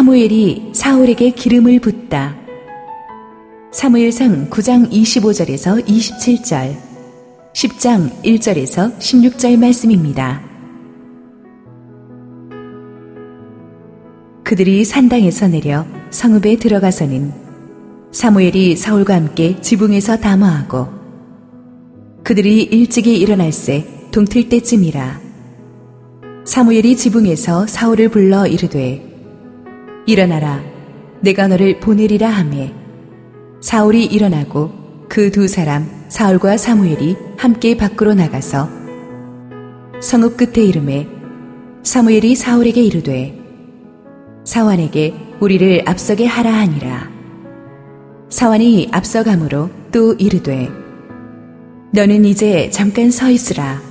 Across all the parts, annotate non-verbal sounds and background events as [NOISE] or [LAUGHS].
사무엘이 사울에게 기름을 붓다. 사무엘상 9장 25절에서 27절, 10장 1절에서 16절 말씀입니다. 그들이 산당에서 내려 성읍에 들어가서는 사무엘이 사울과 함께 지붕에서 담화하고 그들이 일찍이 일어날새 동틀 때쯤이라 사무엘이 지붕에서 사울을 불러 이르되 일어나라. 내가 너를 보내리라 하매 사울이 일어나고 그 두 사람 사울과 사무엘이 함께 밖으로 나가서 성읍 끝에 이름에 사무엘이 사울에게 이르되 사환에게 우리를 앞서게 하라 하니라. 사환이 앞서가므로 또 이르되 너는 이제 잠깐 서 있으라.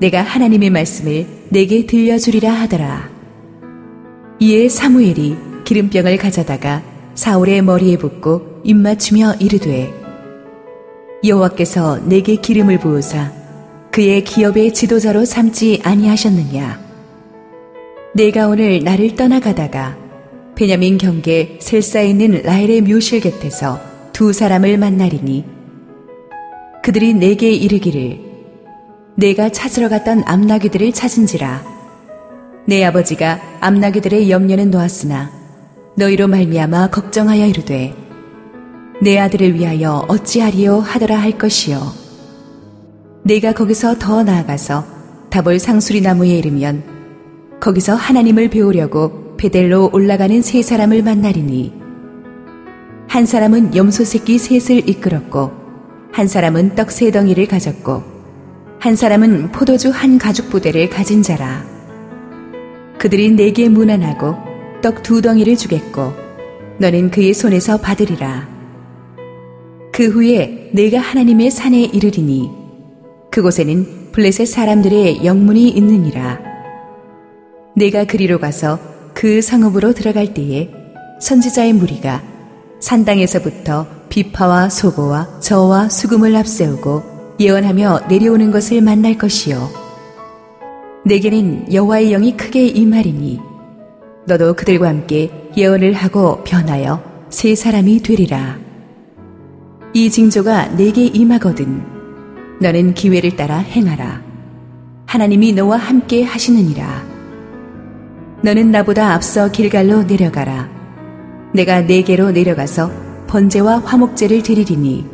내가 하나님의 말씀을 내게 들려주리라 하더라 이에 사무엘이 기름병을 가져다가 사울의 머리에 붓고 입맞추며 이르되 여호와께서 내게 기름을 부으사 그의 기업의 지도자로 삼지 아니하셨느냐? 내가 오늘 나를 떠나가다가 베냐민 경계 셀사에 있는 라헬의 묘실 곁에서 두 사람을 만나리니 그들이 내게 이르기를 내가 찾으러 갔던 암나귀들을 찾은지라 내 아버지가 암나귀들의 염려는 놓았으나 너희로 말미암아 걱정하여 이르되 내 아들을 위하여 어찌하리요 하더라 할 것이요. 내가 거기서 더 나아가서 다볼 상수리 나무에 이르면 거기서 하나님을 배우려고 베델로 올라가는 세 사람을 만나리니 한 사람은 염소 새끼 셋을 이끌었고 한 사람은 떡 세 덩이를 가졌고 한 사람은 포도주 한 가죽 부대를 가진 자라 그들이 내게 무난하고 떡 두 덩이를 주겠고 너는 그의 손에서 받으리라. 그 후에 내가 하나님의 산에 이르리니 그곳에는 블레셋 사람들의 영문이 있느니라. 내가 그리로 가서 그 성읍으로 들어갈 때에 선지자의 무리가 산당에서부터 비파와 소고와 저와 수금을 앞세우고 예언하며 내려오는 것을 만날 것이요. 내게는 여호와의 영이 크게 임하리니 너도 그들과 함께 예언을 하고 변하여 세 사람이 되리라. 이 징조가 내게 임하거든 너는 기회를 따라 행하라. 하나님이 너와 함께 하시느니라. 너는 나보다 앞서 길갈로 내려가라. 내가 내게로 내려가서 번제와 화목제를 드리리니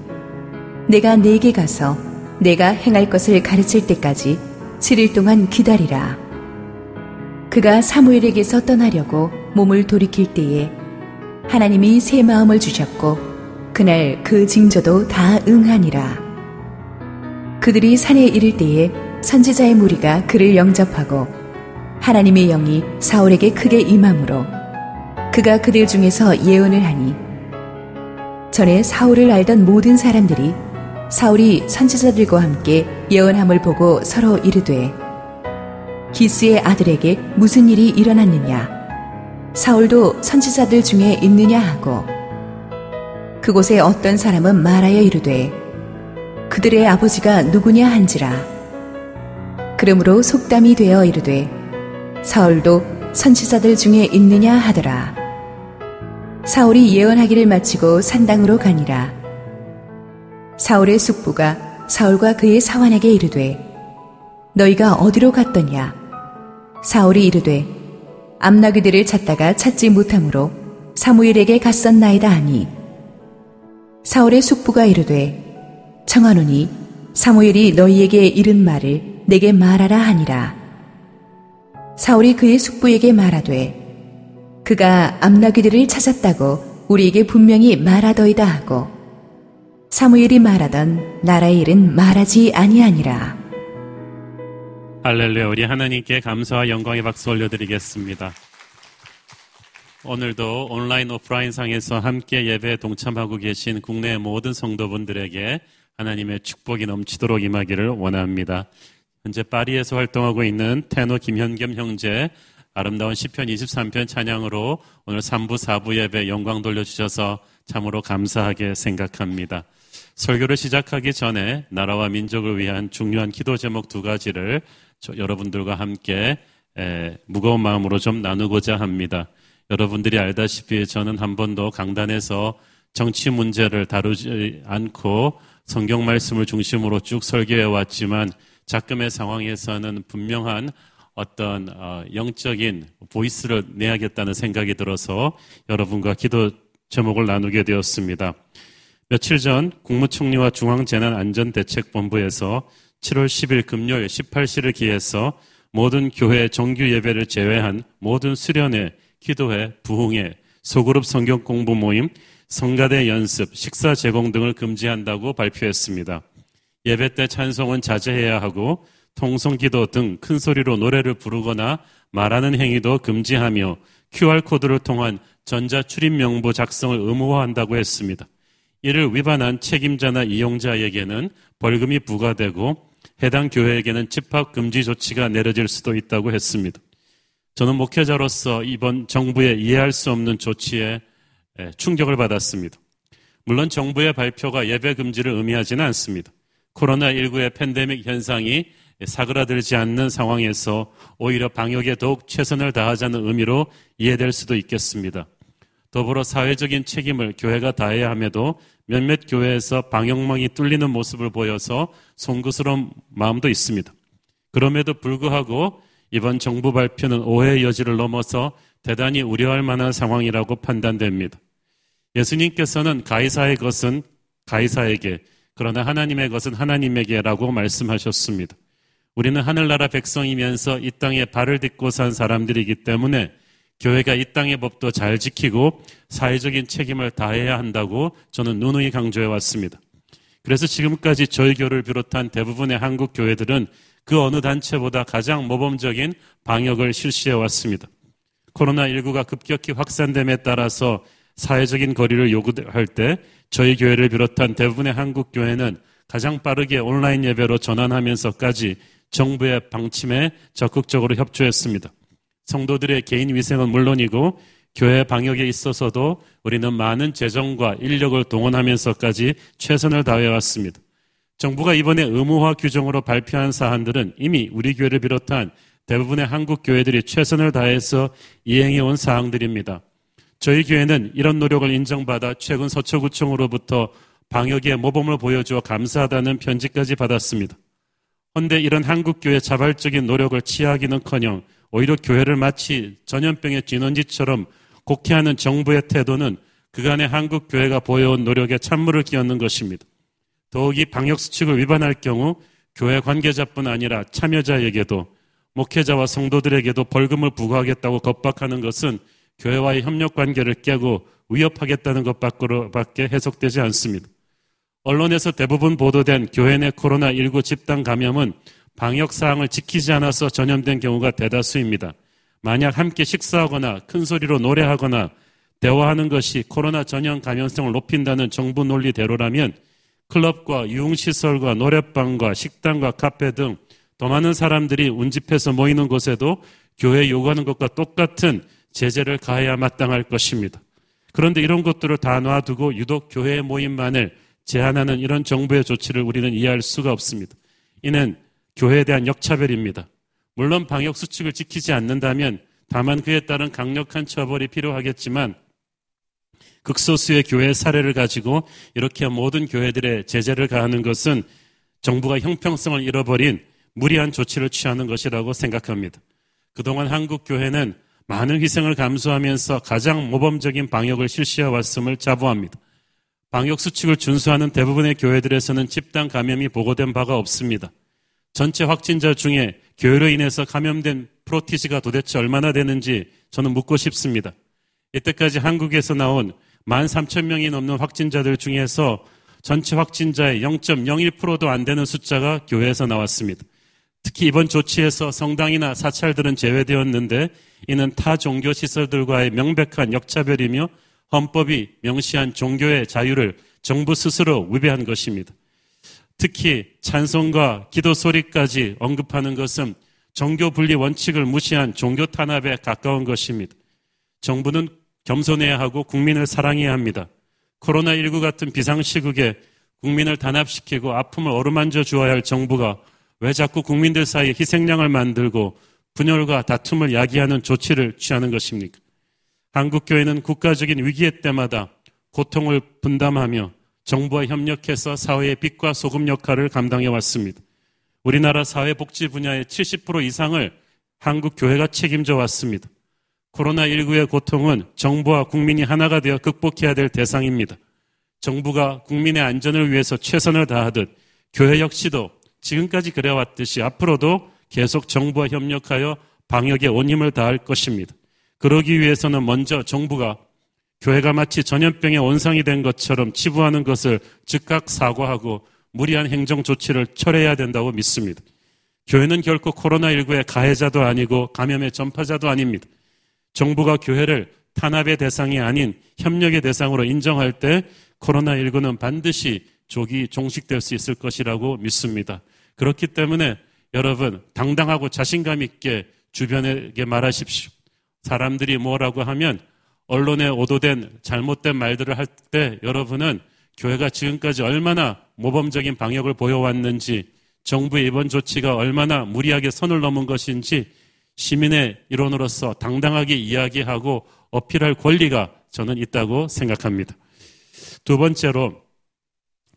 내가 내게 가서 내가 행할 것을 가르칠 때까지 7일 동안 기다리라. 그가 사무엘에게서 떠나려고 몸을 돌이킬 때에 하나님이 새 마음을 주셨고 그날 그 징조도 다 응하니라. 그들이 산에 이를 때에 선지자의 무리가 그를 영접하고 하나님의 영이 사울에게 크게 임함으로 그가 그들 중에서 예언을 하니 전에 사울을 알던 모든 사람들이 사울이 선지자들과 함께 예언함을 보고 서로 이르되 기스의 아들에게 무슨 일이 일어났느냐? 사울도 선지자들 중에 있느냐? 하고. 그곳에 어떤 사람은 말하여 이르되 그들의 아버지가 누구냐? 한지라. 그러므로 속담이 되어 이르되 사울도 선지자들 중에 있느냐? 하더라. 사울이 예언하기를 마치고 산당으로 가니라 사울의 숙부가 사울과 그의 사환에게 이르되 너희가 어디로 갔더냐? 사울이 이르되 암나귀들을 찾다가 찾지 못하므로 사무엘에게 갔었나이다 하니. 사울의 숙부가 이르되 청하노니 사무엘이 너희에게 이른 말을 내게 말하라 하니라. 사울이 그의 숙부에게 말하되 그가 암나귀들을 찾았다고 우리에게 분명히 말하더이다 하고 사무엘이 말하던 나라의 일은 말하지 아니하니라. 할렐루야 우리 하나님께 감사와 영광의 박수 올려드리겠습니다. 오늘도 온라인 오프라인 상에서 함께 예배에 동참하고 계신 국내 모든 성도분들에게 하나님의 축복이 넘치도록 임하기를 원합니다. 현재 파리에서 활동하고 있는 테노 김현겸 형제 아름다운 시편 23편 찬양으로 오늘 3부 4부 예배 영광 돌려주셔서 참으로 감사하게 생각합니다. 설교를 시작하기 전에 나라와 민족을 위한 중요한 기도 제목 두 가지를 여러분들과 함께 에, 무거운 마음으로 좀 나누고자 합니다. 여러분들이 알다시피 저는 한 번도 강단에서 정치 문제를 다루지 않고 성경 말씀을 중심으로 쭉 설교해 왔지만 작금의 상황에서는 분명한 어떤 어, 영적인 보이스를 내야겠다는 생각이 들어서 여러분과 기도 제목을 나누게 되었습니다. 며칠 전 국무총리와 중앙재난안전대책본부에서 7월 10일 금요일 18시를 기해서 모든 교회 정규 예배를 제외한 모든 수련회, 기도회, 부흥회, 소그룹 성경 공부 모임, 성가대 연습, 식사 제공 등을 금지한다고 발표했습니다. 예배 때 찬송은 자제해야 하고 통성기도 등 큰 소리로 노래를 부르거나 말하는 행위도 금지하며 QR코드를 통한 전자 출입 명부 작성을 의무화한다고 했습니다. 이를 위반한 책임자나 이용자에게는 벌금이 부과되고 해당 교회에게는 집합 금지 조치가 내려질 수도 있다고 했습니다. 저는 목회자로서 이번 정부의 이해할 수 없는 조치에 충격을 받았습니다. 물론 정부의 발표가 예배 금지를 의미하지는 않습니다. 코로나19의 팬데믹 현상이 사그라들지 않는 상황에서 오히려 방역에 더욱 최선을 다하자는 의미로 이해될 수도 있겠습니다. 더불어 사회적인 책임을 교회가 다해야 함에도 몇몇 교회에서 방역망이 뚫리는 모습을 보여서 송구스러운 마음도 있습니다. 그럼에도 불구하고 이번 정부 발표는 오해의 여지를 넘어서 대단히 우려할 만한 상황이라고 판단됩니다. 예수님께서는 가이사의 것은 가이사에게, 그러나 하나님의 것은 하나님에게라고 말씀하셨습니다. 우리는 하늘나라 백성이면서 이 땅에 발을 딛고 산 사람들이기 때문에 교회가 이 땅의 법도 잘 지키고 사회적인 책임을 다해야 한다고 저는 누누이 강조해 왔습니다. 그래서 지금까지 저희 교를 비롯한 대부분의 한국 교회들은 그 어느 단체보다 가장 모범적인 방역을 실시해 왔습니다. 코로나19가 급격히 확산됨에 따라서 사회적인 거리를 요구할 때 저희 교회를 비롯한 대부분의 한국 교회는 가장 빠르게 온라인 예배로 전환하면서까지 정부의 방침에 적극적으로 협조했습니다. 성도들의 개인 위생은 물론이고 교회 방역에 있어서도 우리는 많은 재정과 인력을 동원하면서까지 최선을 다해 왔습니다. 정부가 이번에 의무화 규정으로 발표한 사안들은 이미 우리 교회를 비롯한 대부분의 한국 교회들이 최선을 다해서 이행해 온 사항들입니다. 저희 교회는 이런 노력을 인정받아 최근 서초구청으로부터 방역의 모범을 보여주어 감사하다는 편지까지 받았습니다. 헌데 이런 한국교회 자발적인 노력을 취하기는커녕 오히려 교회를 마치 전염병의 진원지처럼 곡해하는 정부의 태도는 그간의 한국 교회가 보여온 노력에 찬물을 끼얹는 것입니다. 더욱이 방역 수칙을 위반할 경우 교회 관계자뿐 아니라 참여자에게도 목회자와 성도들에게도 벌금을 부과하겠다고 겁박하는 것은 교회와의 협력 관계를 깨고 위협하겠다는 것밖에 해석되지 않습니다. 언론에서 대부분 보도된 교회 내 코로나19 집단 감염은 방역 사항을 지키지 않아서 전염된 경우가 대다수입니다. 만약 함께 식사하거나 큰 소리로 노래하거나 대화하는 것이 코로나 전염 감염성을 높인다는 정부 논리대로라면 클럽과 유흥시설과 노래방과 식당과 카페 등 더 많은 사람들이 운집해서 모이는 곳에도 교회 요구하는 것과 똑같은 제재를 가해야 마땅할 것입니다. 그런데 이런 것들을 다 놔두고 유독 교회 모임만을 제한하는 이런 정부의 조치를 우리는 이해할 수가 없습니다. 이는 교회에 대한 역차별입니다. 물론 방역 수칙을 지키지 않는다면 다만 그에 따른 강력한 처벌이 필요하겠지만 극소수의 교회 사례를 가지고 이렇게 모든 교회들의 제재를 가하는 것은 정부가 형평성을 잃어버린 무리한 조치를 취하는 것이라고 생각합니다. 그동안 한국 교회는 많은 희생을 감수하면서 가장 모범적인 방역을 실시해 왔음을 자부합니다. 방역 수칙을 준수하는 대부분의 교회들에서는 집단 감염이 보고된 바가 없습니다. 전체 확진자 중에 교회로 인해서 감염된 프로티지가 도대체 얼마나 되는지 저는 묻고 싶습니다. 이때까지 한국에서 나온 1만 3천 명이 넘는 확진자들 중에서 전체 확진자의 0.01%도 안 되는 숫자가 교회에서 나왔습니다. 특히 이번 조치에서 성당이나 사찰들은 제외되었는데 이는 타 종교 시설들과의 명백한 역차별이며 헌법이 명시한 종교의 자유를 정부 스스로 위배한 것입니다. 특히 찬송과 기도 소리까지 언급하는 것은 종교 분리 원칙을 무시한 종교 탄압에 가까운 것입니다. 정부는 겸손해야 하고 국민을 사랑해야 합니다. 코로나19 같은 비상시국에 국민을 단합시키고 아픔을 어루만져 주어야 할 정부가 왜 자꾸 국민들 사이에 희생양을 만들고 분열과 다툼을 야기하는 조치를 취하는 것입니까? 한국교회는 국가적인 위기의 때마다 고통을 분담하며 정부와 협력해서 사회의 빛과 소금 역할을 감당해 왔습니다. 우리나라 사회복지 분야의 70% 이상을 한국 교회가 책임져 왔습니다. 코로나19의 고통은 정부와 국민이 하나가 되어 극복해야 될 대상입니다. 정부가 국민의 안전을 위해서 최선을 다하듯 교회 역시도 지금까지 그래왔듯이 앞으로도 계속 정부와 협력하여 방역에 온 힘을 다할 것입니다. 그러기 위해서는 먼저 정부가 교회가 마치 전염병의 원상이 된 것처럼 치부하는 것을 즉각 사과하고 무리한 행정 조치를 철회해야 된다고 믿습니다. 교회는 결코 코로나19의 가해자도 아니고 감염의 전파자도 아닙니다. 정부가 교회를 탄압의 대상이 아닌 협력의 대상으로 인정할 때 코로나19는 반드시 조기 종식될 수 있을 것이라고 믿습니다. 그렇기 때문에 여러분 당당하고 자신감 있게 주변에게 말하십시오. 사람들이 뭐라고 하면 언론에 오도된 잘못된 말들을 할 때 여러분은 교회가 지금까지 얼마나 모범적인 방역을 보여왔는지 정부의 이번 조치가 얼마나 무리하게 선을 넘은 것인지 시민의 일원으로서 당당하게 이야기하고 어필할 권리가 저는 있다고 생각합니다. 두 번째로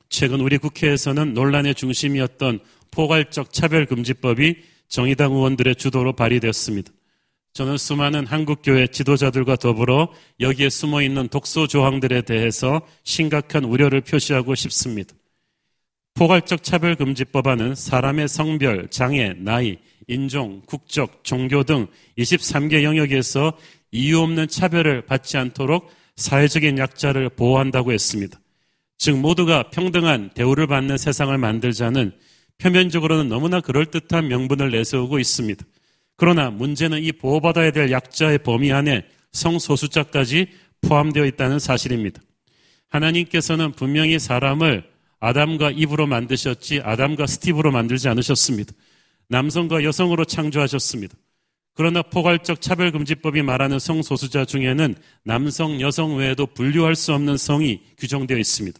최근 우리 국회에서는 논란의 중심이었던 포괄적 차별금지법이 정의당 의원들의 주도로 발의되었습니다. 저는 수많은 한국교회 지도자들과 더불어 여기에 숨어 있는 독소 조항들에 대해서 심각한 우려를 표시하고 싶습니다. 포괄적 차별금지법안은 사람의 성별, 장애, 나이, 인종, 국적, 종교 등 23개 영역에서 이유 없는 차별을 받지 않도록 사회적인 약자를 보호한다고 했습니다. 즉 모두가 평등한 대우를 받는 세상을 만들자는 표면적으로는 너무나 그럴듯한 명분을 내세우고 있습니다. 그러나 문제는 이 보호받아야 될 약자의 범위 안에 성소수자까지 포함되어 있다는 사실입니다. 하나님께서는 분명히 사람을 아담과 이브로 만드셨지 아담과 스티브로 만들지 않으셨습니다. 남성과 여성으로 창조하셨습니다. 그러나 포괄적 차별금지법이 말하는 성소수자 중에는 남성, 여성 외에도 분류할 수 없는 성이 규정되어 있습니다.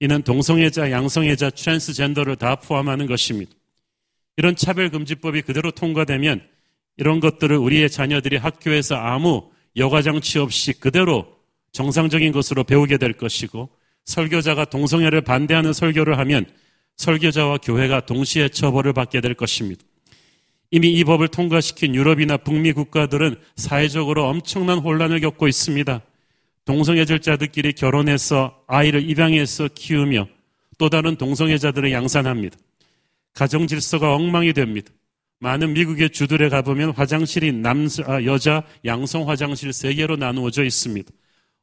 이는 동성애자, 양성애자, 트랜스젠더를 다 포함하는 것입니다. 이런 차별금지법이 그대로 통과되면 이런 것들을 우리의 자녀들이 학교에서 아무 여과장치 없이 그대로 정상적인 것으로 배우게 될 것이고 설교자가 동성애를 반대하는 설교를 하면 설교자와 교회가 동시에 처벌을 받게 될 것입니다. 이미 이 법을 통과시킨 유럽이나 북미 국가들은 사회적으로 엄청난 혼란을 겪고 있습니다. 동성애절자들끼리 결혼해서 아이를 입양해서 키우며 또 다른 동성애자들을 양산합니다. 가정 질서가 엉망이 됩니다. 많은 미국의 주들에 가보면 화장실이 남자, 아, 여자 양성 화장실 세 개로 나누어져 있습니다.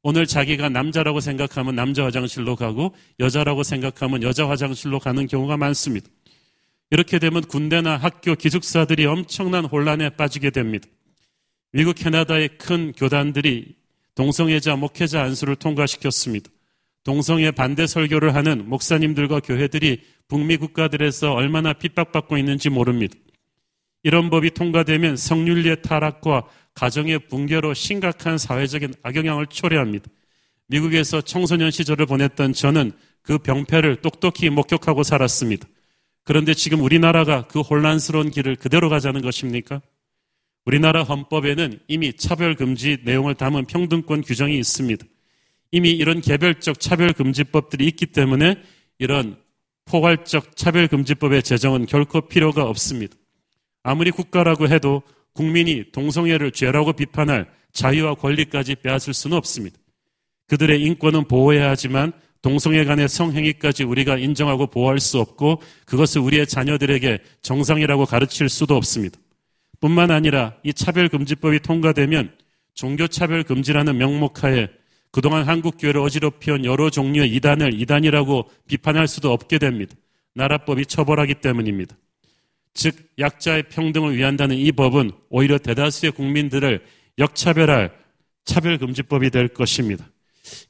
오늘 자기가 남자라고 생각하면 남자 화장실로 가고 여자라고 생각하면 여자 화장실로 가는 경우가 많습니다. 이렇게 되면 군대나 학교 기숙사들이 엄청난 혼란에 빠지게 됩니다. 미국 캐나다의 큰 교단들이 동성애자 목회자 안수를 통과시켰습니다. 동성애 반대 설교를 하는 목사님들과 교회들이 북미 국가들에서 얼마나 핍박받고 있는지 모릅니다. 이런 법이 통과되면 성윤리의 타락과 가정의 붕괴로 심각한 사회적인 악영향을 초래합니다. 미국에서 청소년 시절을 보냈던 저는 그 병폐를 똑똑히 목격하고 살았습니다. 그런데 지금 우리나라가 그 혼란스러운 길을 그대로 가자는 것입니까? 우리나라 헌법에는 이미 차별금지 내용을 담은 평등권 규정이 있습니다. 이미 이런 개별적 차별금지법들이 있기 때문에 이런 포괄적 차별금지법의 제정은 결코 필요가 없습니다. 아무리 국가라고 해도 국민이 동성애를 죄라고 비판할 자유와 권리까지 빼앗을 수는 없습니다. 그들의 인권은 보호해야 하지만 동성애 간의 성행위까지 우리가 인정하고 보호할 수 없고 그것을 우리의 자녀들에게 정상이라고 가르칠 수도 없습니다. 뿐만 아니라 이 차별금지법이 통과되면 종교차별금지라는 명목하에 그동안 한국교회를 어지럽히온 여러 종류의 이단을 이단이라고 비판할 수도 없게 됩니다. 나라법이 처벌하기 때문입니다. 즉, 약자의 평등을 위한다는 이 법은 오히려 대다수의 국민들을 역차별할 차별금지법이 될 것입니다.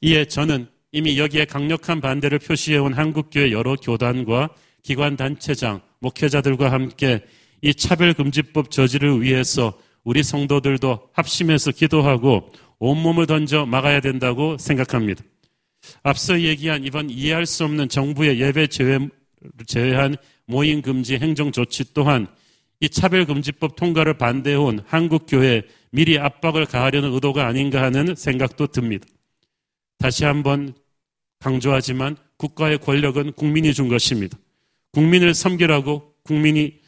이에 저는 이미 여기에 강력한 반대를 표시해온 한국교회 여러 교단과 기관단체장, 목회자들과 함께 이 차별금지법 저지를 위해서 우리 성도들도 합심해서 기도하고 온몸을 던져 막아야 된다고 생각합니다. 앞서 얘기한 이번 이해할 수 없는 정부의 예배 제외, 제외한 모임 금지 행정 조치 또한 이 차별금지법 통과를 반대해온 한국교회 미리 압박을 가하려는 의도가 아닌가 하는 생각도 듭니다. 다시 한번 강조하지만 국가의 권력은 국민이 준 것입니다. 국민을 섬기라고 국민이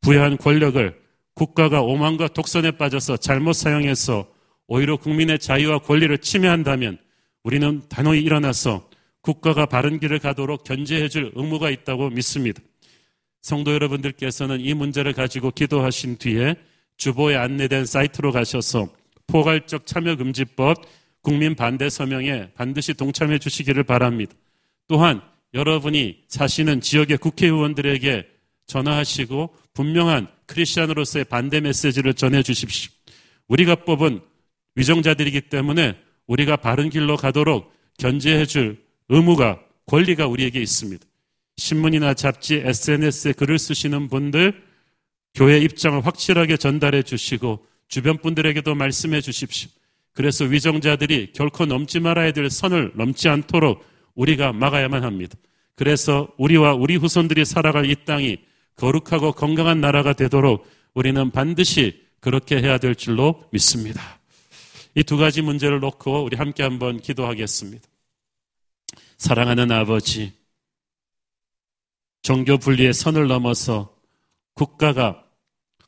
부여한 권력을 국가가 오만과 독선에 빠져서 잘못 사용해서 오히려 국민의 자유와 권리를 침해한다면 우리는 단호히 일어나서 국가가 바른 길을 가도록 견제해 줄 의무가 있다고 믿습니다. 성도 여러분들께서는 이 문제를 가지고 기도하신 뒤에 주보에 안내된 사이트로 가셔서 포괄적 참여금지법 국민 반대 서명에 반드시 동참해 주시기를 바랍니다. 또한 여러분이 사시는 지역의 국회의원들에게 전화하시고 분명한 크리스천으로서의 반대 메시지를 전해 주십시오. 우리가 뽑은 위정자들이기 때문에 우리가 바른 길로 가도록 견제해 줄 의무가 권리가 우리에게 있습니다. 신문이나 잡지, SNS에 글을 쓰시는 분들 교회 입장을 확실하게 전달해 주시고 주변 분들에게도 말씀해 주십시오. 그래서 위정자들이 결코 넘지 말아야 될 선을 넘지 않도록 우리가 막아야만 합니다. 그래서 우리와 우리 후손들이 살아갈 이 땅이 거룩하고 건강한 나라가 되도록 우리는 반드시 그렇게 해야 될 줄로 믿습니다. 이 두 가지 문제를 놓고 우리 함께 한번 기도하겠습니다. 사랑하는 아버지, 종교 분리의 선을 넘어서 국가가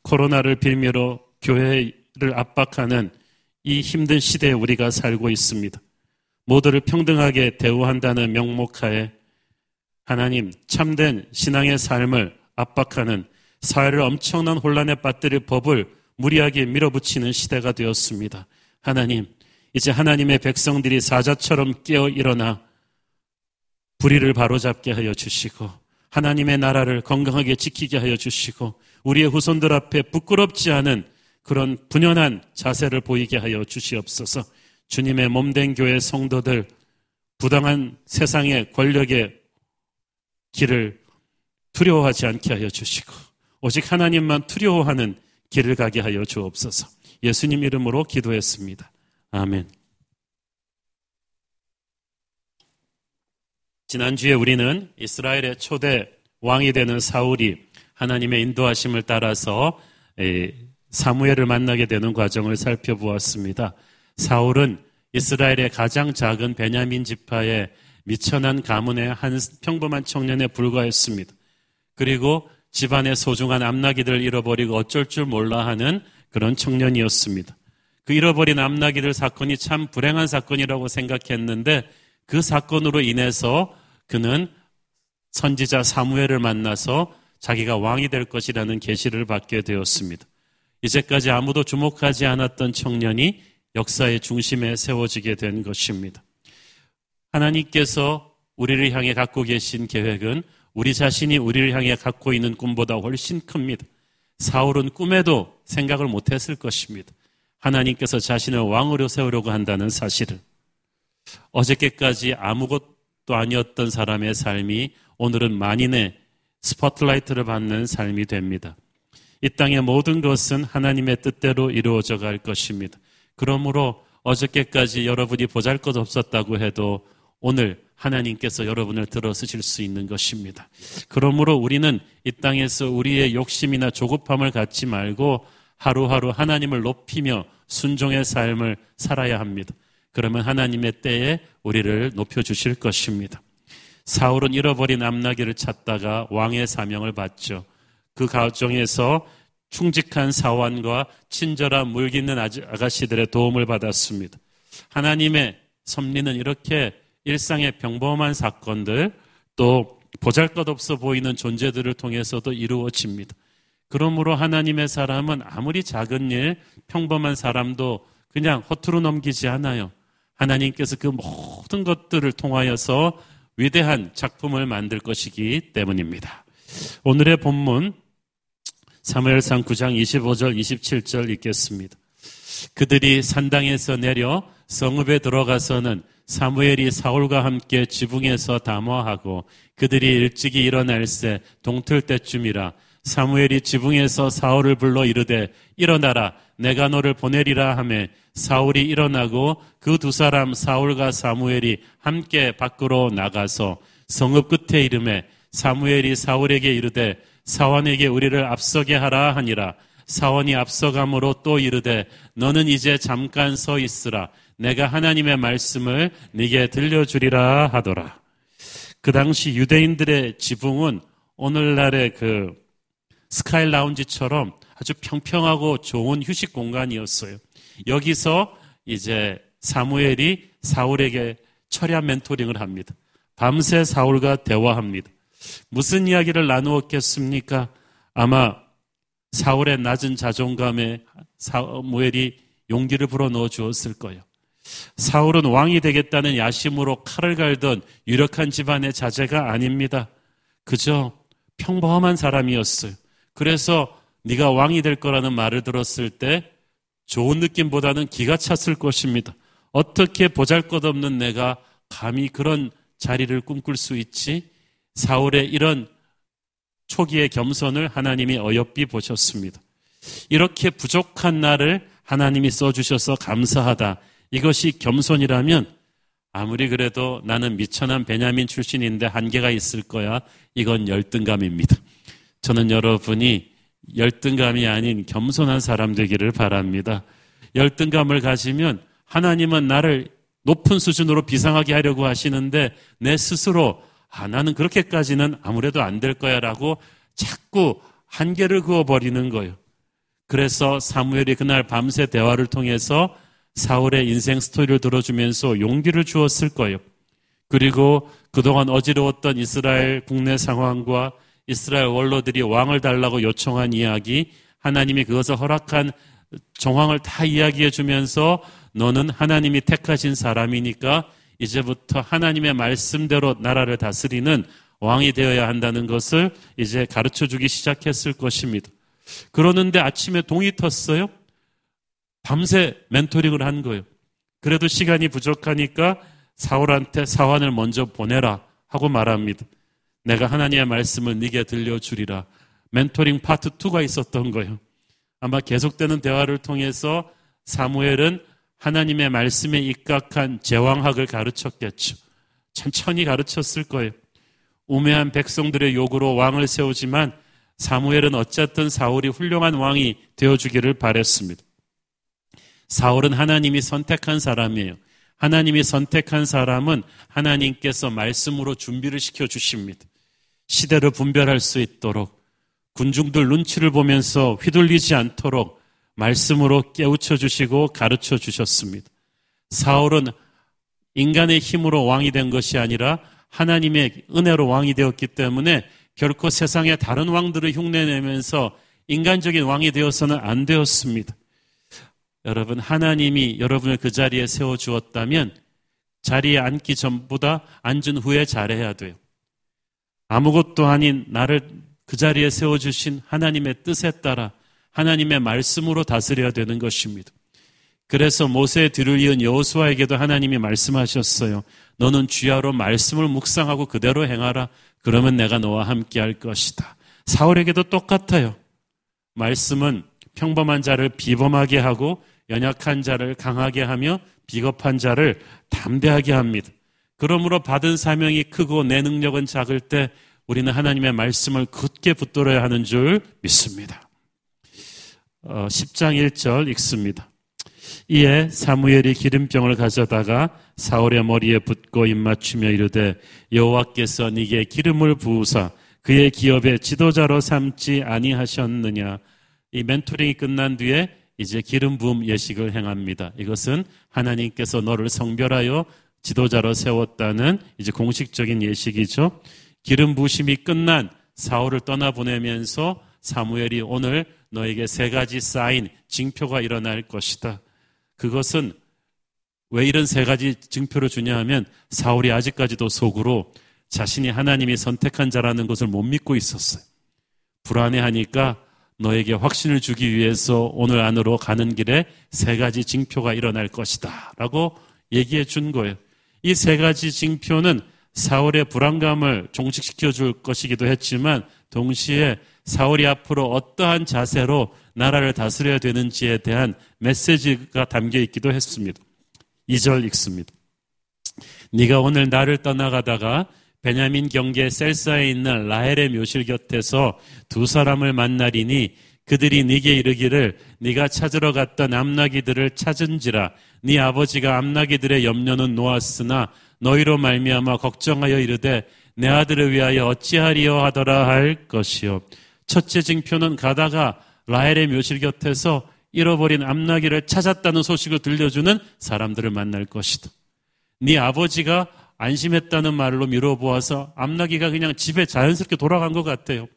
코로나를 빌미로 교회를 압박하는 이 힘든 시대에 우리가 살고 있습니다. 모두를 평등하게 대우한다는 명목하에 하나님 참된 신앙의 삶을 압박하는 사회를 엄청난 혼란에 빠뜨릴 법을 무리하게 밀어붙이는 시대가 되었습니다. 하나님, 이제 하나님의 백성들이 사자처럼 깨어 일어나 불의를 바로잡게 하여 주시고 하나님의 나라를 건강하게 지키게 하여 주시고 우리의 후손들 앞에 부끄럽지 않은 그런 분연한 자세를 보이게 하여 주시옵소서. 주님의 몸된 교회 성도들 부당한 세상의 권력의 길을 두려워하지 않게 하여 주시고 오직 하나님만 두려워하는 길을 가게 하여 주옵소서. 예수님 이름으로 기도했습니다. 아멘. 지난주에 우리는 이스라엘의 초대 왕이 되는 사울이 하나님의 인도하심을 따라서 사무엘을 만나게 되는 과정을 살펴보았습니다. 사울은 이스라엘의 가장 작은 베냐민 지파의 미천한 가문의 한 평범한 청년에 불과했습니다. 그리고 집안의 소중한 암나기들을 잃어버리고 어쩔 줄 몰라 하는 그런 청년이었습니다. 그 잃어버린 암나기들 사건이 참 불행한 사건이라고 생각했는데 그 사건으로 인해서 그는 선지자 사무엘을 만나서 자기가 왕이 될 것이라는 계시를 받게 되었습니다. 이제까지 아무도 주목하지 않았던 청년이 역사의 중심에 세워지게 된 것입니다. 하나님께서 우리를 향해 갖고 계신 계획은 우리 자신이 우리를 향해 갖고 있는 꿈보다 훨씬 큽니다. 사울은 꿈에도 생각을 못했을 것입니다. 하나님께서 자신을 왕으로 세우려고 한다는 사실을. 어저께까지 아무것도 아니었던 사람의 삶이 오늘은 만인의 스포트라이트를 받는 삶이 됩니다. 이 땅의 모든 것은 하나님의 뜻대로 이루어져 갈 것입니다. 그러므로 어저께까지 여러분이 보잘 것 없었다고 해도 오늘 하나님께서 여러분을 들어 쓰실 수 있는 것입니다. 그러므로 우리는 이 땅에서 우리의 욕심이나 조급함을 갖지 말고 하루하루 하나님을 높이며 순종의 삶을 살아야 합니다. 그러면 하나님의 때에 우리를 높여주실 것입니다. 사울은 잃어버린 암나기를 찾다가 왕의 사명을 받죠. 그 가정에서 충직한 사원과 친절한 물깃는 아가씨들의 도움을 받았습니다. 하나님의 섭리는 이렇게 일상의 평범한 사건들 또 보잘 것 없어 보이는 존재들을 통해서도 이루어집니다. 그러므로 하나님의 사람은 아무리 작은 일, 평범한 사람도 그냥 허투루 넘기지 않아요. 하나님께서 그 모든 것들을 통하여서 위대한 작품을 만들 것이기 때문입니다. 오늘의 본문 사무엘상 9장 25절 27절 읽겠습니다. 그들이 산당에서 내려 성읍에 들어가서는 사무엘이 사울과 함께 지붕에서 담화하고 그들이 일찍이 일어날새 동틀 때쯤이라 사무엘이 지붕에서 사울을 불러 이르되 일어나라 내가 너를 보내리라 하매 사울이 일어나고 그 두 사람 사울과 사무엘이 함께 밖으로 나가서 성읍 끝에 이름에 사무엘이 사울에게 이르되 사원에게 우리를 앞서게 하라 하니라. 사원이 앞서감으로 또 이르되 너는 이제 잠깐 서 있으라. 내가 하나님의 말씀을 네게 들려주리라 하더라. 그 당시 유대인들의 지붕은 오늘날의 그 스카이 라운지처럼 아주 평평하고 좋은 휴식 공간이었어요. 여기서 이제 사무엘이 사울에게 철야 멘토링을 합니다. 밤새 사울과 대화합니다. 무슨 이야기를 나누었겠습니까? 아마 사울의 낮은 자존감에 사무엘이 용기를 불어넣어 주었을 거예요. 사울은 왕이 되겠다는 야심으로 칼을 갈던 유력한 집안의 자제가 아닙니다. 그저 평범한 사람이었어요. 그래서 네가 왕이 될 거라는 말을 들었을 때 좋은 느낌보다는 기가 찼을 것입니다. 어떻게 보잘것없는 내가 감히 그런 자리를 꿈꿀 수 있지? 사울의 이런 초기의 겸손을 하나님이 어여삐 보셨습니다. 이렇게 부족한 나를 하나님이 써주셔서 감사하다. 이것이 겸손이라면 아무리 그래도 나는 미천한 베냐민 출신인데 한계가 있을 거야. 이건 열등감입니다. 저는 여러분이 열등감이 아닌 겸손한 사람 되기를 바랍니다. 열등감을 가지면 하나님은 나를 높은 수준으로 비상하게 하려고 하시는데 내 스스로 아, 나는 그렇게까지는 아무래도 안 될 거야 라고 자꾸 한계를 그어버리는 거예요. 그래서 사무엘이 그날 밤새 대화를 통해서 사울의 인생 스토리를 들어주면서 용기를 주었을 거예요. 그리고 그동안 어지러웠던 이스라엘 국내 상황과 이스라엘 원로들이 왕을 달라고 요청한 이야기, 하나님이 그것을 허락한 정황을 다 이야기해 주면서 너는 하나님이 택하신 사람이니까 이제부터 하나님의 말씀대로 나라를 다스리는 왕이 되어야 한다는 것을 이제 가르쳐 주기 시작했을 것입니다. 그러는데 아침에 동이 텄어요. 밤새 멘토링을 한 거예요. 그래도 시간이 부족하니까 사울한테 사환을 먼저 보내라 하고 말합니다. 내가 하나님의 말씀을 네게 들려주리라. 멘토링 파트 2가 있었던 거예요. 아마 계속되는 대화를 통해서 사무엘은 하나님의 말씀에 입각한 제왕학을 가르쳤겠죠. 천천히 가르쳤을 거예요. 우매한 백성들의 요구로 왕을 세우지만 사무엘은 어쨌든 사울이 훌륭한 왕이 되어주기를 바랬습니다. 사울은 하나님이 선택한 사람이에요. 하나님이 선택한 사람은 하나님께서 말씀으로 준비를 시켜 주십니다. 시대를 분별할 수 있도록 군중들 눈치를 보면서 휘둘리지 않도록 말씀으로 깨우쳐 주시고 가르쳐 주셨습니다. 사울은 인간의 힘으로 왕이 된 것이 아니라 하나님의 은혜로 왕이 되었기 때문에 결코 세상의 다른 왕들을 흉내내면서 인간적인 왕이 되어서는 안 되었습니다. 여러분, 하나님이 여러분을 그 자리에 세워 주었다면 자리에 앉기 전보다 앉은 후에 잘해야 돼요. 아무것도 아닌 나를 그 자리에 세워 주신 하나님의 뜻에 따라 하나님의 말씀으로 다스려야 되는 것입니다. 그래서 모세의 뒤를 이은 여호수아에게도 하나님이 말씀하셨어요. 너는 주야로 말씀을 묵상하고 그대로 행하라. 그러면 내가 너와 함께 할 것이다. 사울에게도 똑같아요. 말씀은 평범한 자를 비범하게 하고 연약한 자를 강하게 하며 비겁한 자를 담대하게 합니다. 그러므로 받은 사명이 크고 내 능력은 작을 때 우리는 하나님의 말씀을 굳게 붙들어야 하는 줄 믿습니다. 어, 10장 1절 읽습니다. 이에 사무엘이 기름병을 가져다가 사울의 머리에 붓고 입맞추며 이르되 여호와께서 네게 기름을 부으사 그의 기업의 지도자로 삼지 아니하셨느냐. 이 멘토링이 끝난 뒤에 이제 기름 부음 예식을 행합니다. 이것은 하나님께서 너를 성별하여 지도자로 세웠다는 이제 공식적인 예식이죠. 기름 부심이 끝난 사울을 떠나보내면서 사무엘이 오늘 너에게 세 가지 쌓인 징표가 일어날 것이다. 그것은 왜 이런 세 가지 징표를 주냐 하면 사울이 아직까지도 속으로 자신이 하나님이 선택한 자라는 것을 못 믿고 있었어요. 불안해하니까 너에게 확신을 주기 위해서 오늘 안으로 가는 길에 세 가지 징표가 일어날 것이다. 라고 얘기해 준 거예요. 이 세 가지 징표는 사울의 불안감을 종식시켜 줄 것이기도 했지만 동시에 사울이 앞으로 어떠한 자세로 나라를 다스려야 되는지에 대한 메시지가 담겨 있기도 했습니다. 2절 읽습니다. 네가 오늘 나를 떠나가다가 베냐민 경계 셀사에 있는 라헬의 묘실 곁에서 두 사람을 만나리니 그들이 네게 이르기를 네가 찾으러 갔던 암나기들을 찾은지라 네 아버지가 암나기들의 염려는 놓았으나 너희로 말미암아 걱정하여 이르되 내 아들을 위하여 어찌하리요 하더라 할 것이요 첫째 징표는 가다가 라헬의 묘실 곁에서 잃어버린 암나기를 찾았다는 소식을 들려주는 사람들을 만날 것이다. 네 아버지가 안심했다는 말로 미뤄보아서 암나기가 그냥 집에 자연스럽게 돌아간 것 같아요.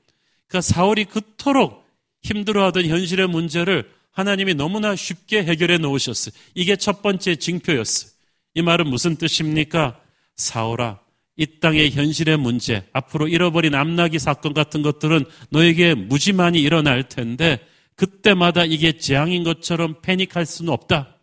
그러니까 사울이 그토록 힘들어하던 현실의 문제를 하나님이 너무나 쉽게 해결해 놓으셨어요. 이게 첫 번째 징표였어요. 이 말은 무슨 뜻입니까? 사울아, 이 땅의 현실의 문제, 앞으로 잃어버린 암나기 사건 같은 것들은 너에게 무지만이 일어날 텐데 그때마다 이게 재앙인 것처럼 패닉할 수는 없다.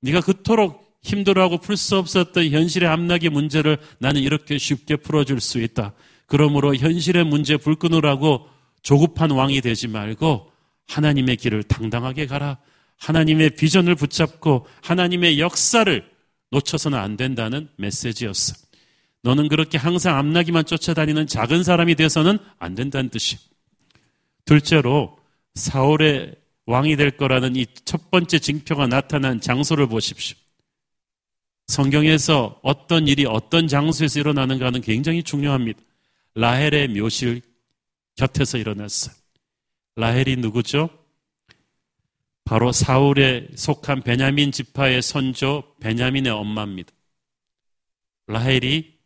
네가 그토록 힘들어하고 풀 수 없었던 현실의 암나기 문제를 나는 이렇게 쉽게 풀어줄 수 있다. 그러므로 현실의 문제 불 끊으라고 조급한 왕이 되지 말고 하나님의 길을 당당하게 가라. 하나님의 비전을 붙잡고 하나님의 역사를 놓쳐서는 안 된다는 메시지였어. 너는 그렇게 항상 암나기만 쫓아다니는 작은 사람이 되어서는 안 된다는 뜻이. 둘째로 사울의 왕이 될 거라는 이 첫 번째 징표가 나타난 장소를 보십시오. 성경에서 어떤 일이 어떤 장소에서 일어나는가는 굉장히 중요합니다. 라헬의 묘실 곁에서 일어났어요. 라헬이 누구죠? 바로 사울에 속한 베냐민 지파의 선조 베냐민의 엄마입니다. 라헬이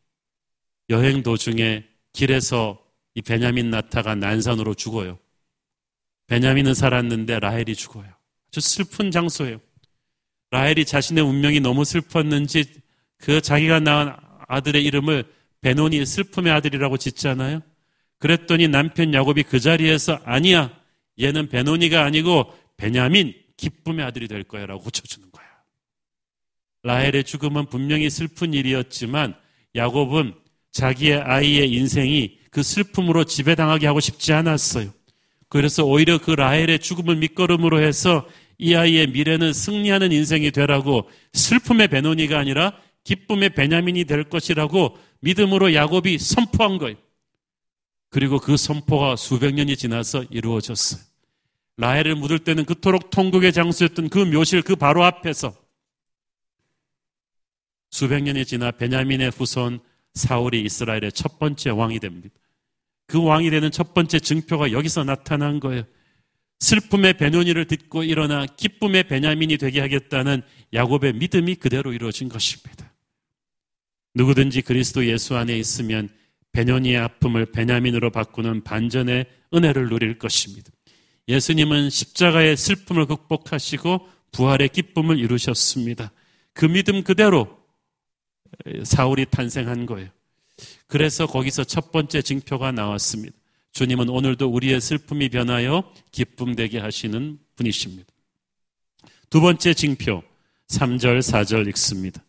여행 도중에 길에서 이 베냐민 나타가 난산으로 죽어요. 베냐민은 살았는데 라헬이 죽어요. 아주 슬픈 장소예요. 라헬이 자신의 운명이 너무 슬펐는지 그 자기가 낳은 아들의 이름을 베논이 슬픔의 아들이라고 짓잖아요. 그랬더니 남편 야곱이 그 자리에서 아니야. 얘는 베논이가 아니고 베냐민 기쁨의 아들이 될 거야 라고 고쳐주는 거야. 라헬의 죽음은 분명히 슬픈 일이었지만 야곱은 자기의 아이의 인생이 그 슬픔으로 지배당하게 하고 싶지 않았어요. 그래서 오히려 그 라헬의 죽음을 밑거름으로 해서 이 아이의 미래는 승리하는 인생이 되라고 슬픔의 베노니가 아니라 기쁨의 베냐민이 될 것이라고 믿음으로 야곱이 선포한 거예요. 그리고 그 선포가 수백 년이 지나서 이루어졌어요. 라헬을 묻을 때는 그토록 통곡의 장소였던 그 묘실 그 바로 앞에서 수백 년이 지나 베냐민의 후손 사울이 이스라엘의 첫 번째 왕이 됩니다. 그 왕이 되는 첫 번째 증표가 여기서 나타난 거예요. 슬픔의 베노니를 듣고 일어나 기쁨의 베냐민이 되게 하겠다는 야곱의 믿음이 그대로 이루어진 것입니다. 누구든지 그리스도 예수 안에 있으면 베냐니의 아픔을 베냐민으로 바꾸는 반전의 은혜를 누릴 것입니다. 예수님은 십자가의 슬픔을 극복하시고 부활의 기쁨을 이루셨습니다. 그 믿음 그대로 사울이 탄생한 거예요. 그래서 거기서 첫 번째 징표가 나왔습니다. 주님은 오늘도 우리의 슬픔이 변하여 기쁨 되게 하시는 분이십니다. 두 번째 징표 3절 4절 읽습니다.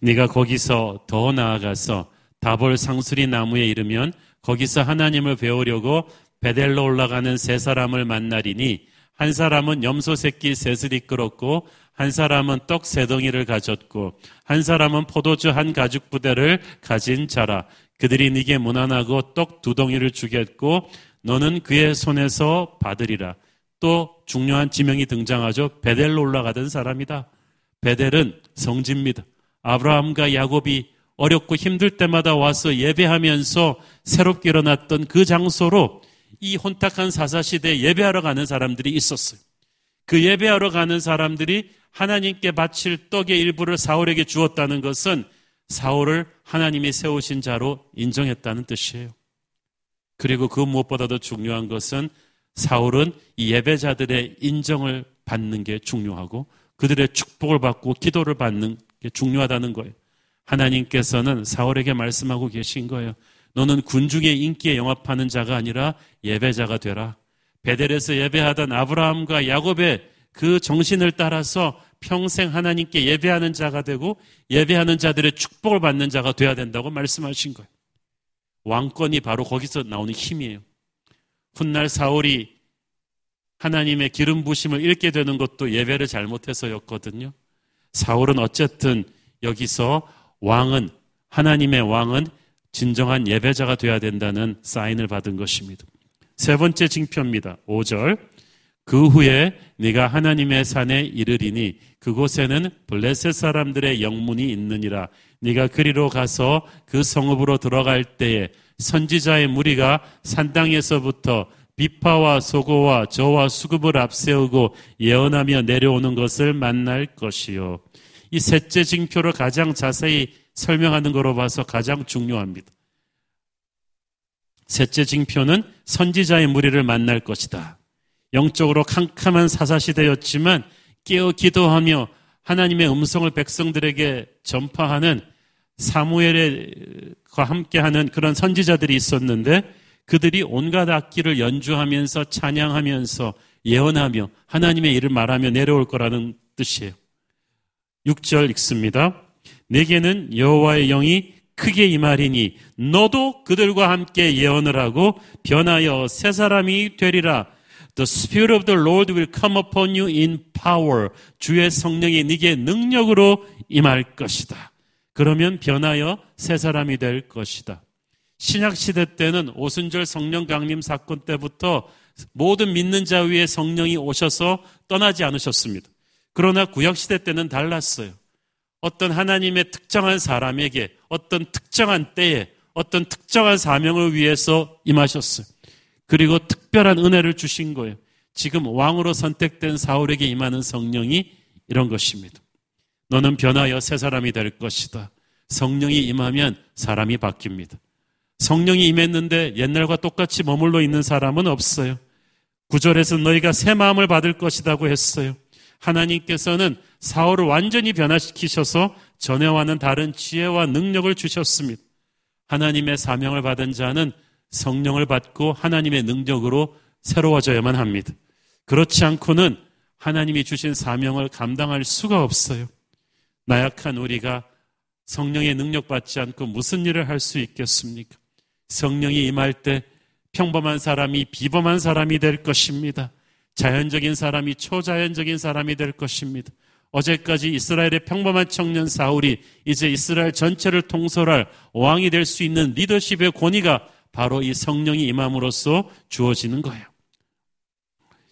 네가 거기서 더 나아가서 다볼 상수리 나무에 이르면 거기서 하나님을 배우려고 베델로 올라가는 세 사람을 만나리니 한 사람은 염소 새끼 셋을 이끌었고 한 사람은 떡 세 덩이를 가졌고 한 사람은 포도주 한 가죽 부대를 가진 자라 그들이 네게 무난하고 떡 두 덩이를 주겠고 너는 그의 손에서 받으리라. 또 중요한 지명이 등장하죠. 베델로 올라가던 사람이다. 베델은 성지입니다. 아브라함과 야곱이 어렵고 힘들 때마다 와서 예배하면서 새롭게 일어났던 그 장소로 이 혼탁한 사사시대에 예배하러 가는 사람들이 있었어요. 그 예배하러 가는 사람들이 하나님께 바칠 떡의 일부를 사울에게 주었다는 것은 사울을 하나님이 세우신 자로 인정했다는 뜻이에요. 그리고 그 무엇보다도 중요한 것은 사울은 이 예배자들의 인정을 받는 게 중요하고 그들의 축복을 받고 기도를 받는 게 중요하다는 거예요. 하나님께서는 사울에게 말씀하고 계신 거예요. 너는 군중의 인기에 영합하는 자가 아니라 예배자가 되라. 베델에서 예배하던 아브라함과 야곱의 그 정신을 따라서 평생 하나님께 예배하는 자가 되고 예배하는 자들의 축복을 받는 자가 돼야 된다고 말씀하신 거예요. 왕권이 바로 거기서 나오는 힘이에요. 훗날 사울이 하나님의 기름 부심을 잃게 되는 것도 예배를 잘못해서였거든요. 사울은 어쨌든 여기서 왕은 하나님의 왕은 진정한 예배자가 되어야 된다는 사인을 받은 것입니다. 세 번째 징표입니다. 5절. 그 후에 네가 하나님의 산에 이르리니 그곳에는 블레셋 사람들의 영문이 있느니라. 네가 그리로 가서 그 성읍으로 들어갈 때에 선지자의 무리가 산땅에서부터 비파와 소고와 저와 수급을 앞세우고 예언하며 내려오는 것을 만날 것이요. 이 셋째 징표를 가장 자세히 설명하는 거로 봐서 가장 중요합니다. 셋째 징표는 선지자의 무리를 만날 것이다. 영적으로 캄캄한 사사시대였지만 깨어 기도하며 하나님의 음성을 백성들에게 전파하는 사무엘과 함께하는 그런 선지자들이 있었는데 그들이 온갖 악기를 연주하면서 찬양하면서 예언하며 하나님의 일을 말하며 내려올 거라는 뜻이에요. 6절 읽습니다. 내게는 여호와의 영이 크게 임하리니 너도 그들과 함께 예언을 하고 변하여 새 사람이 되리라. The Spirit of the Lord will come upon you in power. 주의 성령이 네게 능력으로 임할 것이다. 그러면 변하여 새 사람이 될 것이다. 신약 시대 때는 오순절 성령 강림 사건 때부터 모든 믿는 자 위에 성령이 오셔서 떠나지 않으셨습니다. 그러나 구약 시대 때는 달랐어요. 어떤 하나님의 특정한 사람에게 어떤 특정한 때에 어떤 특정한 사명을 위해서 임하셨어요. 그리고 특별한 은혜를 주신 거예요. 지금 왕으로 선택된 사울에게 임하는 성령이 이런 것입니다. 너는 변하여 새 사람이 될 것이다. 성령이 임하면 사람이 바뀝니다. 성령이 임했는데 옛날과 똑같이 머물러 있는 사람은 없어요. 구절에서 너희가 새 마음을 받을 것이라고 했어요. 하나님께서는 사울을 완전히 변화시키셔서 전에와는 다른 지혜와 능력을 주셨습니다. 하나님의 사명을 받은 자는 성령을 받고 하나님의 능력으로 새로워져야만 합니다. 그렇지 않고는 하나님이 주신 사명을 감당할 수가 없어요. 나약한 우리가 성령의 능력 받지 않고 무슨 일을 할 수 있겠습니까? 성령이 임할 때 평범한 사람이 비범한 사람이 될 것입니다. 자연적인 사람이 초자연적인 사람이 될 것입니다. 어제까지 이스라엘의 평범한 청년 사울이 이제 이스라엘 전체를 통솔할 왕이 될 수 있는 리더십의 권위가 바로 이 성령이 임함으로써 주어지는 거예요.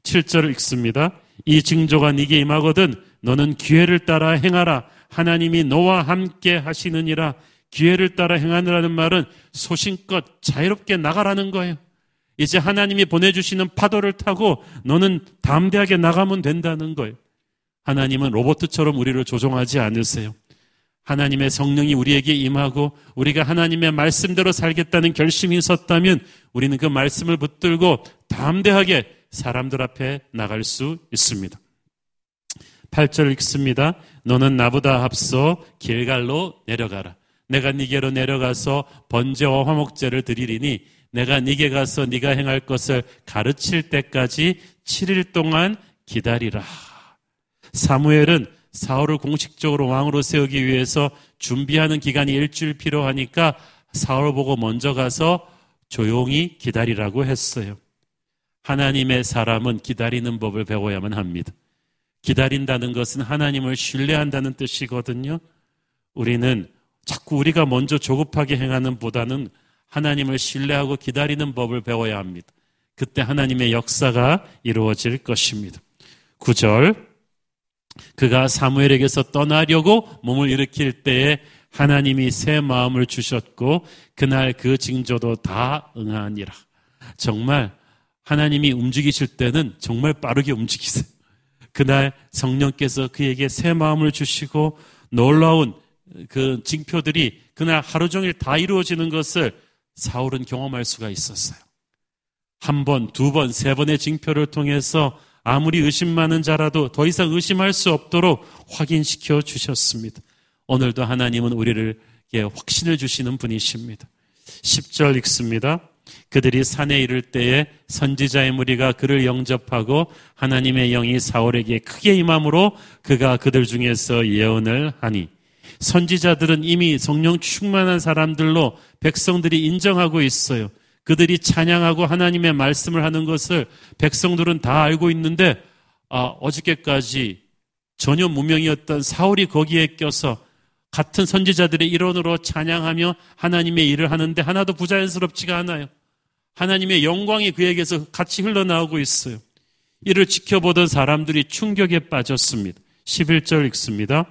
7절을 읽습니다. 이 징조가 네게 임하거든 너는 기회를 따라 행하라. 하나님이 너와 함께 하시느니라. 기회를 따라 행하느라는 말은 소신껏 자유롭게 나가라는 거예요. 이제 하나님이 보내주시는 파도를 타고 너는 담대하게 나가면 된다는 거예요. 하나님은 로봇처럼 우리를 조종하지 않으세요. 하나님의 성령이 우리에게 임하고 우리가 하나님의 말씀대로 살겠다는 결심이 있었다면 우리는 그 말씀을 붙들고 담대하게 사람들 앞에 나갈 수 있습니다. 8절 읽습니다. 너는 나보다 앞서 길갈로 내려가라. 내가 네게로 내려가서 번제와 화목제를 드리리니 내가 네게 가서 네가 행할 것을 가르칠 때까지 7일 동안 기다리라. 사무엘은 사울을 공식적으로 왕으로 세우기 위해서 준비하는 기간이 일주일 필요하니까 사울 보고 먼저 가서 조용히 기다리라고 했어요. 하나님의 사람은 기다리는 법을 배워야만 합니다. 기다린다는 것은 하나님을 신뢰한다는 뜻이거든요. 우리는 자꾸 우리가 먼저 조급하게 행하는 보다는 하나님을 신뢰하고 기다리는 법을 배워야 합니다. 그때 하나님의 역사가 이루어질 것입니다. 9절 그가 사무엘에게서 떠나려고 몸을 일으킬 때에 하나님이 새 마음을 주셨고 그날 그 징조도 다 응하니라. 정말 하나님이 움직이실 때는 정말 빠르게 움직이세요. 그날 성령께서 그에게 새 마음을 주시고 놀라운 그 징표들이 그날 하루 종일 다 이루어지는 것을 사울은 경험할 수가 있었어요. 한 번, 두 번, 세 번의 징표를 통해서 아무리 의심 많은 자라도 더 이상 의심할 수 없도록 확인시켜 주셨습니다. 오늘도 하나님은 우리를 확신을 주시는 분이십니다. 10절 읽습니다. 그들이 산에 이를 때에 선지자의 무리가 그를 영접하고 하나님의 영이 사울에게 크게 임함으로 그가 그들 중에서 예언을 하니 선지자들은 이미 성령 충만한 사람들로 백성들이 인정하고 있어요. 그들이 찬양하고 하나님의 말씀을 하는 것을 백성들은 다 알고 있는데 아, 어저께까지 전혀 무명이었던 사울이 거기에 껴서 같은 선지자들의 일원으로 찬양하며 하나님의 일을 하는데 하나도 부자연스럽지가 않아요. 하나님의 영광이 그에게서 같이 흘러나오고 있어요. 이를 지켜보던 사람들이 충격에 빠졌습니다. 11절 읽습니다.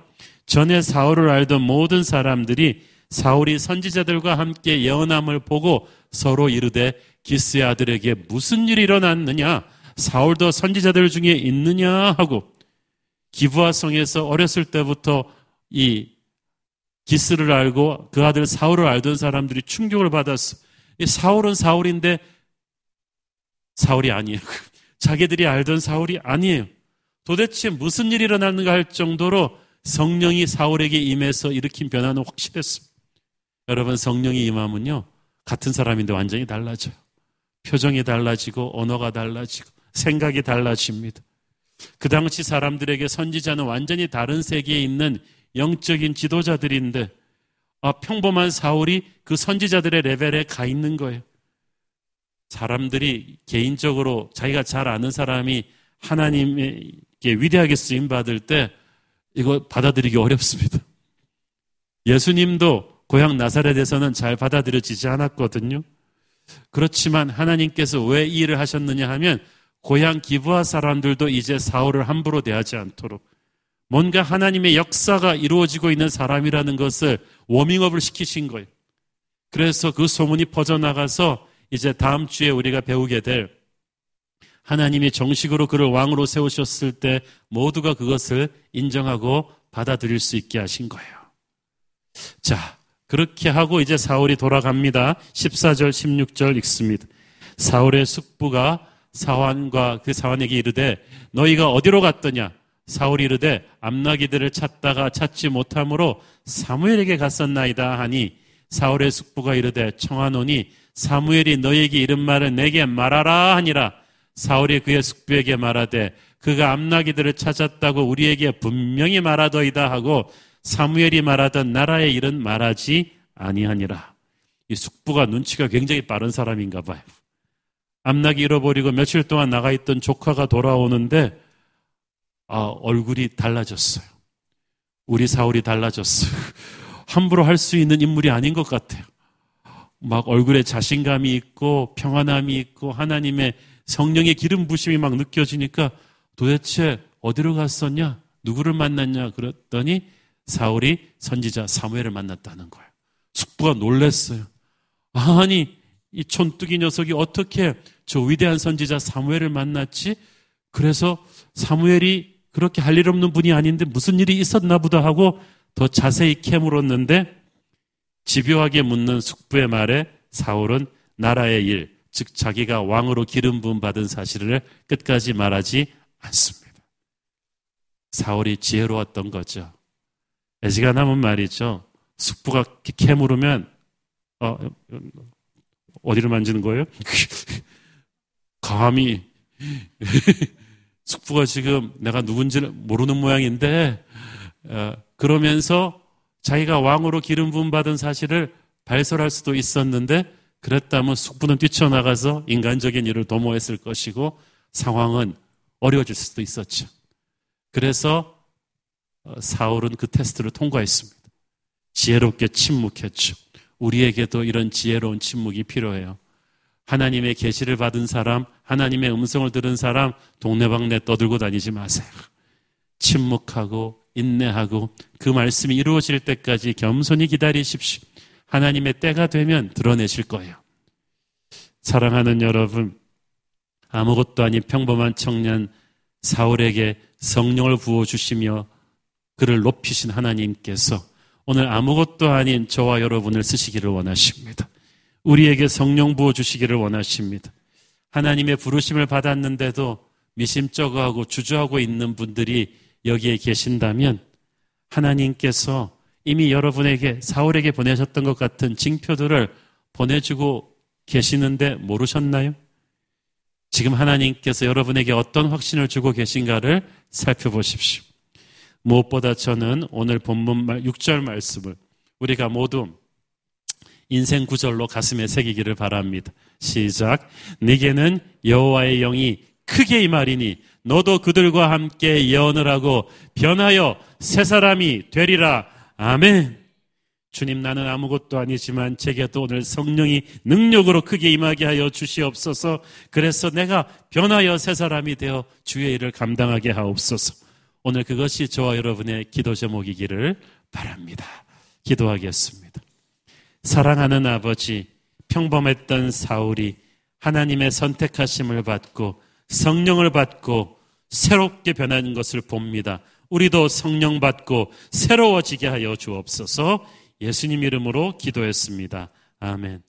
전에 사울을 알던 모든 사람들이 사울이 선지자들과 함께 예언함을 보고 서로 이르되 기스의 아들에게 무슨 일이 일어났느냐? 사울도 선지자들 중에 있느냐? 하고 기부하 성에서 어렸을 때부터 이 기스를 알고 그 아들 사울을 알던 사람들이 충격을 받았어. 사울은 사울인데 사울이 아니에요. [LAUGHS] 자기들이 알던 사울이 아니에요. 도대체 무슨 일이 일어났는가 할 정도로 성령이 사울에게 임해서 일으킨 변화는 확실했습니다. 여러분 성령이 임하면요. 같은 사람인데 완전히 달라져요. 표정이 달라지고 언어가 달라지고 생각이 달라집니다. 그 당시 사람들에게 선지자는 완전히 다른 세계에 있는 영적인 지도자들인데 아, 평범한 사울이 그 선지자들의 레벨에 가 있는 거예요. 사람들이 개인적으로 자기가 잘 아는 사람이 하나님에게 위대하게 쓰임 받을 때 이거 받아들이기 어렵습니다. 예수님도 고향 나사렛에서는 잘 받아들여지지 않았거든요. 그렇지만 하나님께서 왜 이 일을 하셨느냐 하면 고향 기부하 사람들도 이제 사울을 함부로 대하지 않도록 뭔가 하나님의 역사가 이루어지고 있는 사람이라는 것을 워밍업을 시키신 거예요. 그래서 그 소문이 퍼져나가서 이제 다음 주에 우리가 배우게 될 하나님이 정식으로 그를 왕으로 세우셨을 때 모두가 그것을 인정하고 받아들일 수 있게 하신 거예요. 자, 그렇게 하고 이제 사울이 돌아갑니다. 14절, 16절 읽습니다. 사울의 숙부가 사환과 그 사환에게 이르되 너희가 어디로 갔더냐? 사울이 이르되 암나기들을 찾다가 찾지 못하므로 사무엘에게 갔었나이다 하니 사울의 숙부가 이르되 청하노니 사무엘이 너에게 이른 말을 내게 말하라 하니라 사울이 그의 숙부에게 말하되 그가 암나기들을 찾았다고 우리에게 분명히 말하더이다 하고 사무엘이 말하던 나라의 일은 말하지 아니하니라 이 숙부가 눈치가 굉장히 빠른 사람인가 봐요 암나기 잃어버리고 며칠 동안 나가 있던 조카가 돌아오는데 아, 얼굴이 달라졌어요. 우리 사울이 달라졌어요. [LAUGHS] 함부로 할 수 있는 인물이 아닌 것 같아요. 막 얼굴에 자신감이 있고 평안함이 있고 하나님의 성령의 기름 부심이 막 느껴지니까 도대체 어디로 갔었냐? 누구를 만났냐? 그랬더니 사울이 선지자 사무엘을 만났다는 거예요. 숙부가 놀랬어요. 아니, 이 촌뜨기 녀석이 어떻게 저 위대한 선지자 사무엘을 만났지? 그래서 사무엘이 그렇게 할 일 없는 분이 아닌데 무슨 일이 있었나 보다 하고 더 자세히 캐물었는데 집요하게 묻는 숙부의 말에 사울은 나라의 일, 즉 자기가 왕으로 기름 부음 받은 사실을 끝까지 말하지 않습니다. 사울이 지혜로웠던 거죠. 남은 말이죠. 숙부가 캐물으면 어, 어디를 만지는 거예요? [LAUGHS] 감히 [LAUGHS] 숙부가 지금 내가 누군지를 모르는 모양인데 어, 그러면서 자기가 왕으로 기름 부음 받은 사실을 발설할 수도 있었는데 그랬다면 숙부는 뛰쳐나가서 인간적인 일을 도모했을 것이고 상황은 어려워질 수도 있었죠. 그래서 어, 사울은 그 테스트를 통과했습니다. 지혜롭게 침묵했죠. 우리에게도 이런 지혜로운 침묵이 필요해요. 하나님의 계시를 받은 사람, 하나님의 음성을 들은 사람 동네방네 떠들고 다니지 마세요. 침묵하고 인내하고 그 말씀이 이루어질 때까지 겸손히 기다리십시오. 하나님의 때가 되면 드러내실 거예요. 사랑하는 여러분, 아무것도 아닌 평범한 청년 사울에게 성령을 부어 주시며 그를 높이신 하나님께서 오늘 아무것도 아닌 저와 여러분을 쓰시기를 원하십니다. 우리에게 성령 부어 주시기를 원하십니다. 하나님의 부르심을 받았는데도 미심쩍어하고 주저하고 있는 분들이 여기에 계신다면 하나님께서 이미 여러분에게 사울에게 보내셨던 것 같은 징표들을 보내주고 계시는데 모르셨나요? 지금 하나님께서 여러분에게 어떤 확신을 주고 계신가를 살펴보십시오. 무엇보다 저는 오늘 본문 6절 말씀을 우리가 모두 인생 구절로 가슴에 새기기를 바랍니다. 시작. 네게는 여호와의 영이 크게 임하리니 너도 그들과 함께 예언을 하고 변하여 새 사람이 되리라. 아멘. 주님 나는 아무것도 아니지만 제게도 오늘 성령이 능력으로 크게 임하게 하여 주시옵소서. 그래서 내가 변하여 새 사람이 되어 주의 일을 감당하게 하옵소서. 오늘 그것이 저와 여러분의 기도 제목이기를 바랍니다. 기도하겠습니다. 사랑하는 아버지, 평범했던 사울이 하나님의 선택하심을 받고 성령을 받고 새롭게 변한 것을 봅니다. 우리도 성령 받고 새로워지게 하여 주옵소서 예수님 이름으로 기도했습니다. 아멘.